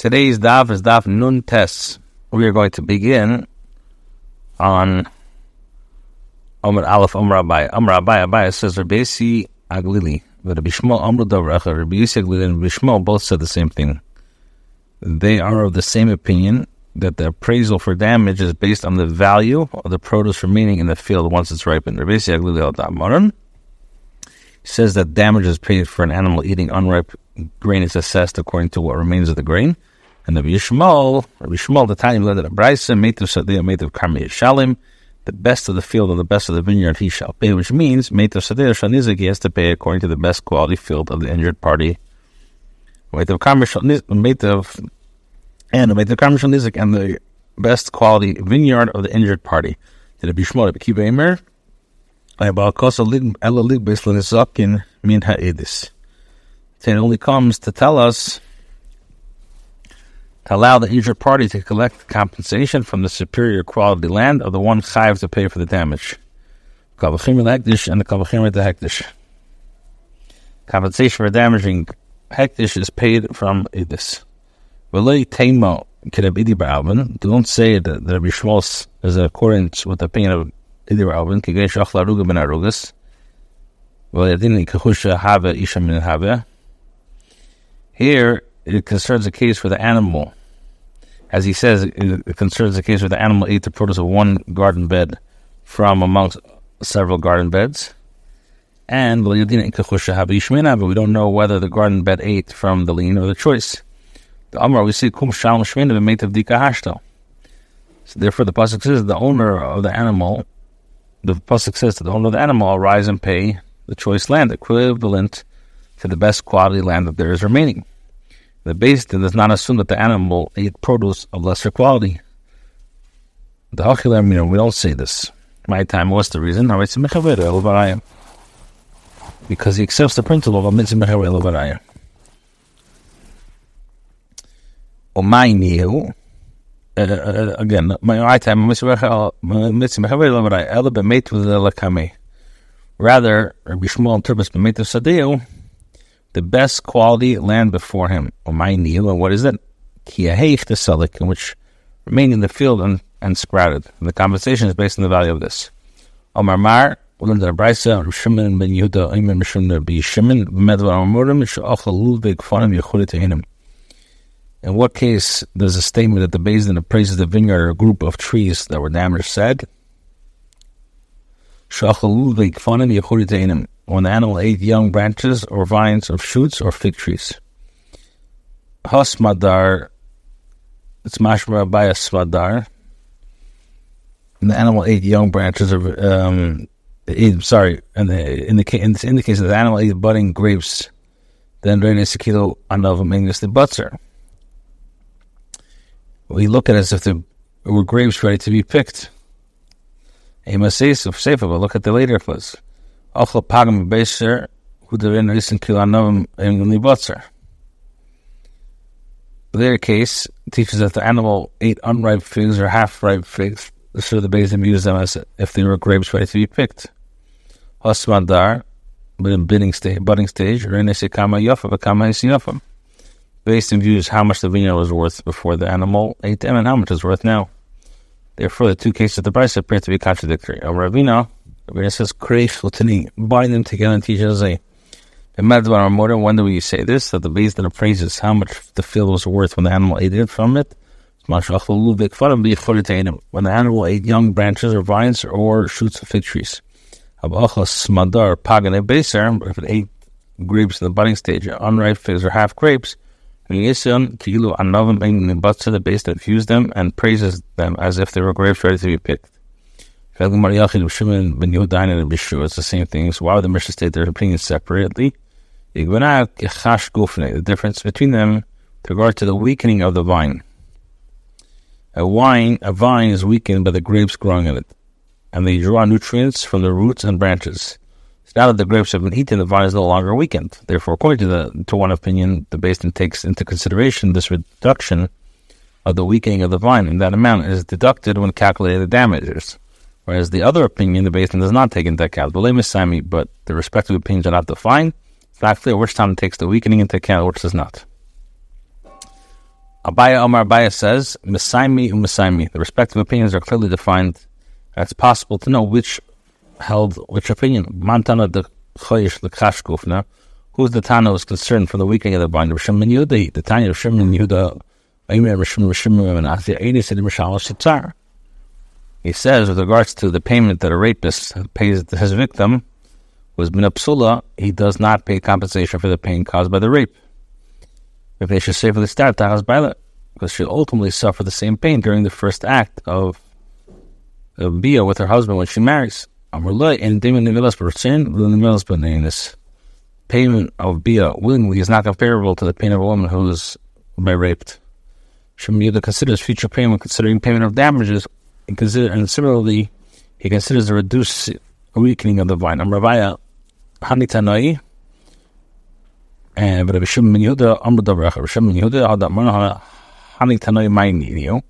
Today's daf is daf nun tes. We are going to begin on Omer Aleph Omer Abai. Omer Abai Abai says Rabbi Aglili. But Rabbi Shmuel Omer Dovracha, Rabbi Aglili and Rabbi Shmuel both said the same thing. They are of the same opinion that the appraisal for damage is based on the value of the produce remaining in the field once it's ripened. Rabbi Aglili al says that damage is paid for an animal eating unripe grain is assessed according to what remains of the grain. And the Yishmael, Rabbi Shmuel, the time led a brisa, sadiyah, made of karmi shalim, the best of the field and the best of the vineyard he shall pay, which means of sadiyah shanizik, he has to pay according to the best quality field of the injured party. Of karmi of and of karmi shanizik, and the best quality vineyard of the injured party. Did Rabbi Shmuel, Rabbi Akiva Emer. It only comes to tell us allow the injured party to collect compensation from the superior quality land of the one chayiv to pay for the damage. and the kavachim the hektish. Compensation for damaging hektish is paid from idis. Don't say that the Rabbi is in accordance with the opinion of Idi Ra'avin, kigay shach laruga ben arugas. Have isha min have. Here, it concerns a case where the animal, as he says, it concerns a case where the animal ate the produce of one garden bed from amongst several garden beds. And we don't know whether the garden bed ate from the lean or the choice. The Amar we see kum shalom of dika. So therefore, the pasuk says the owner of the animal, the pasuk says that the owner of the animal arise and pay the choice land equivalent to the best quality land that there is remaining. The base does not assume that the animal ate produce of lesser quality. The Hachilam, you know, we don't say this. My time, what's the reason? Because he accepts the principle of mitzvah mechaver levaraya. Omayniu, uh, uh, again, my time. Rather, Rabbi Shmuel interprets b'meit of sadeu, the best quality land before him. My and what is it? Kiyaheich the salik, which remained in the field and, and sprouted. And the compensation is based on the value of this. Omar Mar, In what case does a statement that the Basin appraises the vineyard or group of trees that were damaged said? The animal ate young branches or vines of shoots or fig trees. Hasmadar, it's mashma by a. And the animal ate young branches of, um, ate, sorry, in the, in the, in, in the animal ate budding grapes, then during a kilo another English the butzer. We look at it as if there were grapes ready to be picked. Say so, but look at the later fuzz. Ochel pagam who therein listen kilanovim in case teaches that the animal ate unripe figs or half-ripe figs, so the Bezim used them as if they were grapes ready to be picked. Hosmadar, but in budding stage, budding stage, Renesekama Yofa, Bakama Yofam. Based in views how much the vineyard was worth before the animal ate them and how much it's worth now. Therefore, the two cases of the price appear to be contradictory. El where it says Kreif Latini, bind them together and teach us a Medvar Mortar. When do we say this? That the base that appraises how much the field was worth when the animal ate it from it. When the animal ate young branches or vines or shoots of fig trees. Smadar if it ate grapes in the budding stage, unripe figs or half grapes, to the base that fused them and praises them as if they were grapes ready to be picked. It's the same thing. So why would the Mishnah state their opinions separately? The difference between them with regard to the weakening of the vine. A wine, a vine is weakened by the grapes growing in it, and they draw nutrients from the roots and branches. So now that the grapes have been eaten, the vine is no longer weakened. Therefore, according to the to one opinion, the basin takes into consideration this reduction of the weakening of the vine, and that amount is deducted when calculating the damages. Whereas the other opinion, the basin does not take into account. But the respective opinions are not defined. It's not clear which time takes the weakening into account, which does not. Abaya Omar Abaya says, Mesaimi Umesaimi. The respective opinions are clearly defined. It's possible to know which held which opinion. Mantana the Choyish the. Who's the Tana was concerned for the weakening of the bind? Rishim Yehuda, the Tanya of Shimon Yehuda, he says, with regards to the payment that a rapist pays his victim, was minapsula, he does not pay compensation for the pain caused by the rape. If they should say for the start, because she'll ultimately suffer the same pain during the first act of, of Bia with her husband when she marries. Payment of Bia willingly is not comparable to the pain of a woman who is by raped. Shemiyuda considers future payment considering payment of damages, and, consider, and similarly, he considers a reduced weakening of the vine. I'm Rabbiya Hanitanai, and Rabbi Shimon Yehuda Amr Davrach, Rabbi Shimon Yehuda Adam Hanitanai Maini,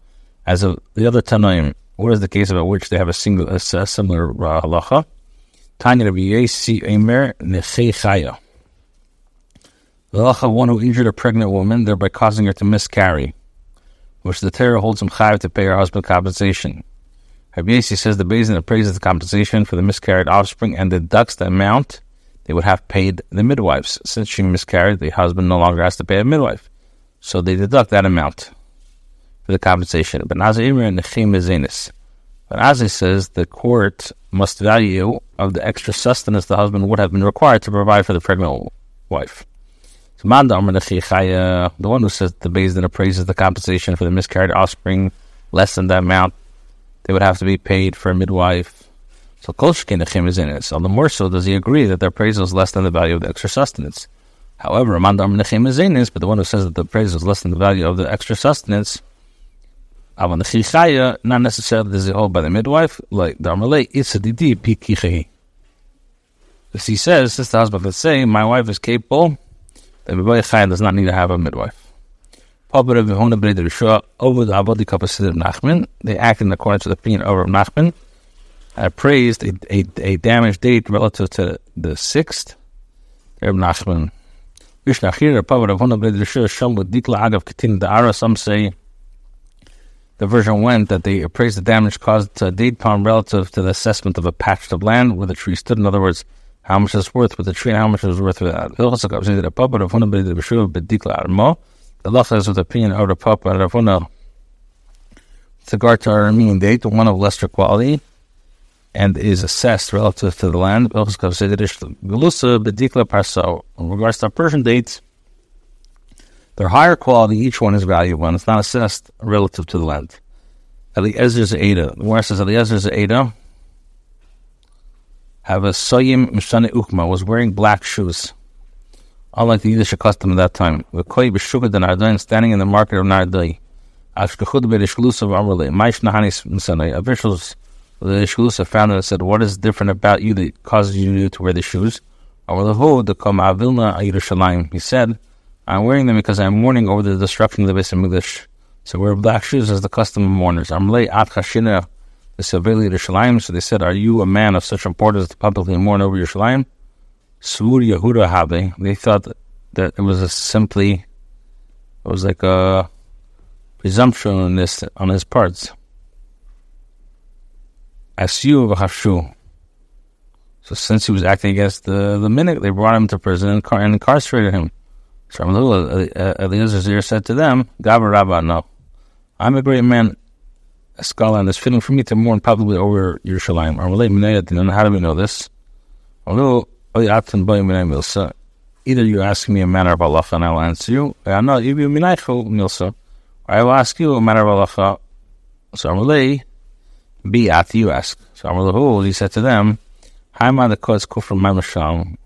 as of the other Tanaim. What is the case about which they have a single, a, a similar uh, halacha? Tanya Rabbi Yesi Emer Nechei Chaya. The halacha one who injured a pregnant woman, thereby causing her to miscarry, which the Torah holds him chayav to pay her husband compensation. Rabbi says the beis din appraises the compensation for the miscarried offspring and deducts the amount they would have paid the midwives. Since she miscarried, the husband no longer has to pay a midwife. So they deduct that amount for the compensation. But Nazi Ben Azzai says the court must value of the extra sustenance the husband would have been required to provide for the pregnant wife. So uh, the one who says the Din appraises the compensation for the miscarried offspring less than the amount they would have to be paid for a midwife. So Kolshkin is in it. So the more so does he agree that the appraisal is less than the value of the extra sustenance. However, Amandam Nechem is but the one who says that the appraisal is less than the value of the extra sustenance, uh, not necessarily does he hold by the midwife, like the Amalei, Isadidi Pikichehi. As he says, this the husband would say, My wife is capable Rebbe Chaim does not need to have a midwife. Over the Abadi Kappasid of Nachman, they act in accordance with the opinion of Nachman. I praised a, a, a damaged date relative to the sixth. Reb Nachman. Some say the version went that they appraised the damage caused to a date palm relative to the assessment of a patch of land where the tree stood. In other words, how much it's worth with the tree and how much it's worth without. The law says with the opinion of the Papa and Ravuna with regard to our mean date, one of lesser quality, and is assessed relative to the land. In regards to Persian dates, they're higher quality, each one is valuable, and it's not assessed relative to the land. Eliezer's Ada. The word says Eliezer's Ada soyim mishane ukma, was wearing black shoes. Unlike the Yiddish custom at that time. The koi b'shugad and standing in the market of Nehardea. Ashkechud b'rishklus of Amrle. Maish nahanis mishane. Officials of the Ishklus found and said, what is different about you that causes you to wear the shoes? He said, I'm wearing them because I'm mourning over the destruction of the Beis Hamikdash. So wear black shoes as the custom of mourners. Amrle at chashina the Seveli Yerushalayim. So they said, Are you a man of such importance to publicly mourn over Yerushalayim? Svur Yehuda Habe. They thought that it was a simply, it was like a presumption on, this, on his parts. Asyu v'hafshu. So since he was acting against the, the minute, they brought him to prison and, and incarcerated him. So uh, uh, Eliezer said to them, Gabar Rabba, no. I'm a great man a scholar and it's fitting for me to mourn publicly over Yerushalayim. How do we know this? Oh, Either you ask me a matter of Allah and I'll answer you, or I will ask you a matter of Allah. So Amalei, be at you ask. So Amalei, oh, he said to them, Haima the cuts kufr mamasham.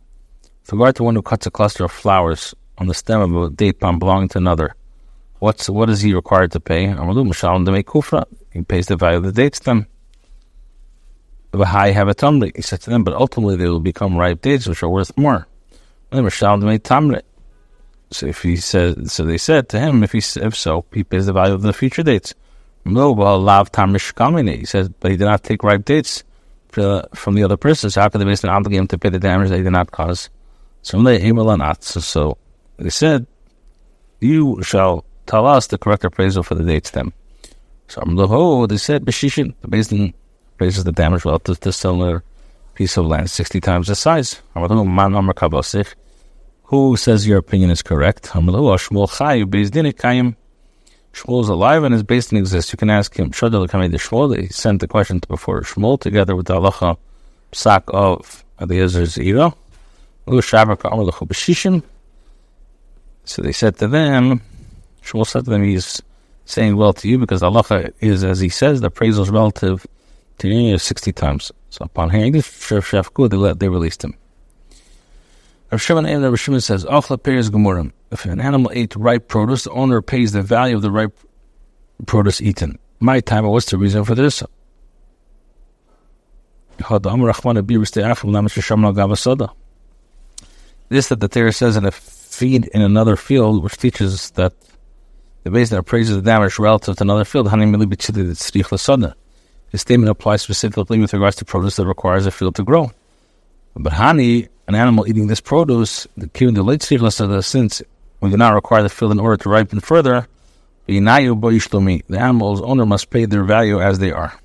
With regard to one who cuts a cluster of flowers on the stem of a date palm belonging to another, what's what is he required to pay? Amalei, Mashalom, to make kufra. He pays the value of the dates to them. The high have a tamri. He said to them, but ultimately they will become ripe dates, which are worth more. So if he said, so they said to him, if he if so, he pays the value of the future dates. He says, but he did not take ripe dates from the other person. So how could they basically obligate him to pay the damage that he did not cause? So they said, you shall tell us the correct appraisal for the date stem. So oh, they said Beshishin, the beis din appraises the damage relative to similar piece of land, 60 times the size. Who says your opinion is correct? Oh, Shmuel is alive and his based in exists. You can ask him. He sent the question before Shmuel together with the halacha psak of the Zira. Oh, so they said to them, Shmuel said to them, he's saying well to you because Allah is, as he says, the appraisal is relative to you 60 times. So upon hearing this, they, let, they released him. Rav Shimon and Shimon says, Achla pays gemurim. If an animal ate ripe produce, the owner pays the value of the ripe produce eaten. My time, what's the reason for this? This that the Torah says in a feed in another field, which teaches that the base that appraises the damage relative to another field, his statement applies specifically with regards to produce that requires a field to grow. But honey, an animal eating this produce, the given the late since we do not require the field in order to ripen further, the animal's owner must pay their value as they are.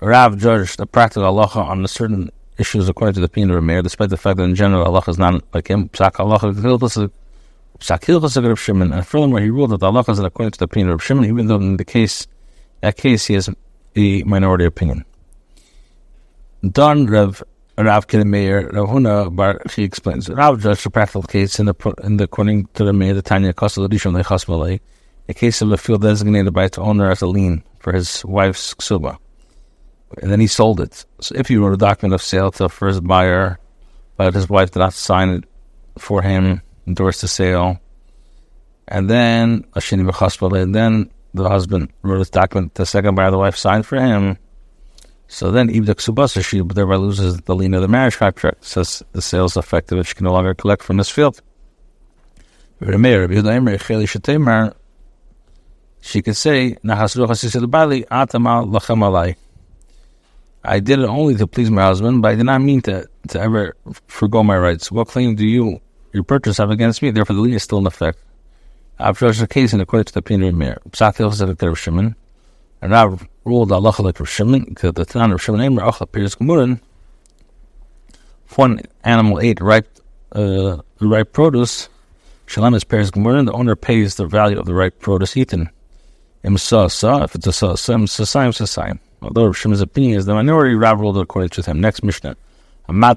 Rav judged the practical halacha on the certain issues according to the opinion of Meir, despite the fact that in general halacha is not like him. Psak halacha Psak Shimon, and furthermore he ruled that the halacha is according to the opinion of Shimon, even though in the case that case he has a minority opinion. Don Rav Rav Meir Rav Huna Bar he explains Rav judged a practical case in the in the according to the Meir the Tanya Kosel Rishon Lechas a case of a field designated by its owner as a lien for his wife's ksuba, and then he sold it. So if he wrote a document of sale to a first buyer, but his wife did not sign it for him, endorse the sale, and then Ashini and then the husband wrote this document, to the second buyer, the wife signed for him. So then Ibdak Subasa, she thereby loses the lien of the marriage contract, says the sale is effective if she can no longer collect from this field. She could say, I did it only to please my husband, but I did not mean to, to ever forego my rights. What claim do you, your purchase, have against me? Therefore, the lien is still in effect. After the case, in according to the opinion of Mir. Meir, Psatil said to Shimon, and Rav ruled Allah like Rav Shimon, because the Tan of Shimon Eimer, Achla Piris Gemurin, if one animal ate ripe, uh, ripe produce, Shalom is Piris Gemurin, the owner pays the value of the ripe produce eaten. Im sa sa, if it's a sa sa, sa sa, sa sa. Although Rav Shimon's opinion is the minority, Rav ruled according to him. Next Mishnah. In a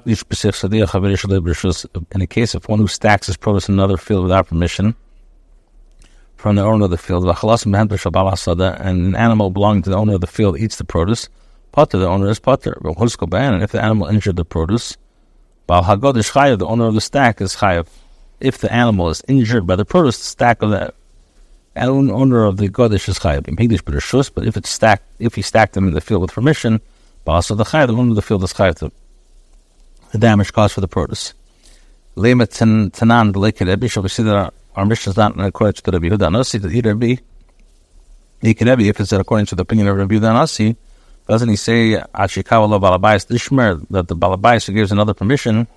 case of one who stacks his produce in another field without permission, from the owner of the field, and an animal belonging to the owner of the field eats the produce, potter, the owner is potter. And if the animal injured the produce, the owner of the stack is chayav. If the animal is injured by the produce, the stack of the owner of the godish is chayav. But if it's stacked, if he stacked them in the field with permission, also the chayav, the owner of the field is chayav. The damage caused for the produce. Lema tanan the lake shall we see that our mission is not according to the Rabbi Yehuda Nasi, that either be, he can be if it's according to the opinion of Rabbi Yehuda Nasi, doesn't he say, Achikawa balabais dishmer, that the balabais who gives another permission,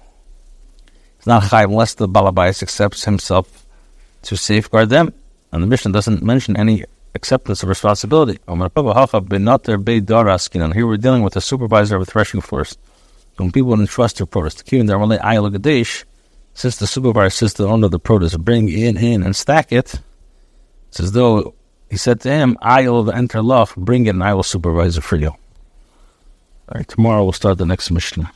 is not high unless the balabais accepts himself to safeguard them. And the mission doesn't mention any acceptance of responsibility. And here we're dealing with a supervisor of a threshing floors. When people entrust their produce, since the supervisor says the owner of the produce, bring in in and stack it, it's as though he said to him, I will enter love, bring it and I will supervise it for you. All right, tomorrow we'll start the next Mishnah.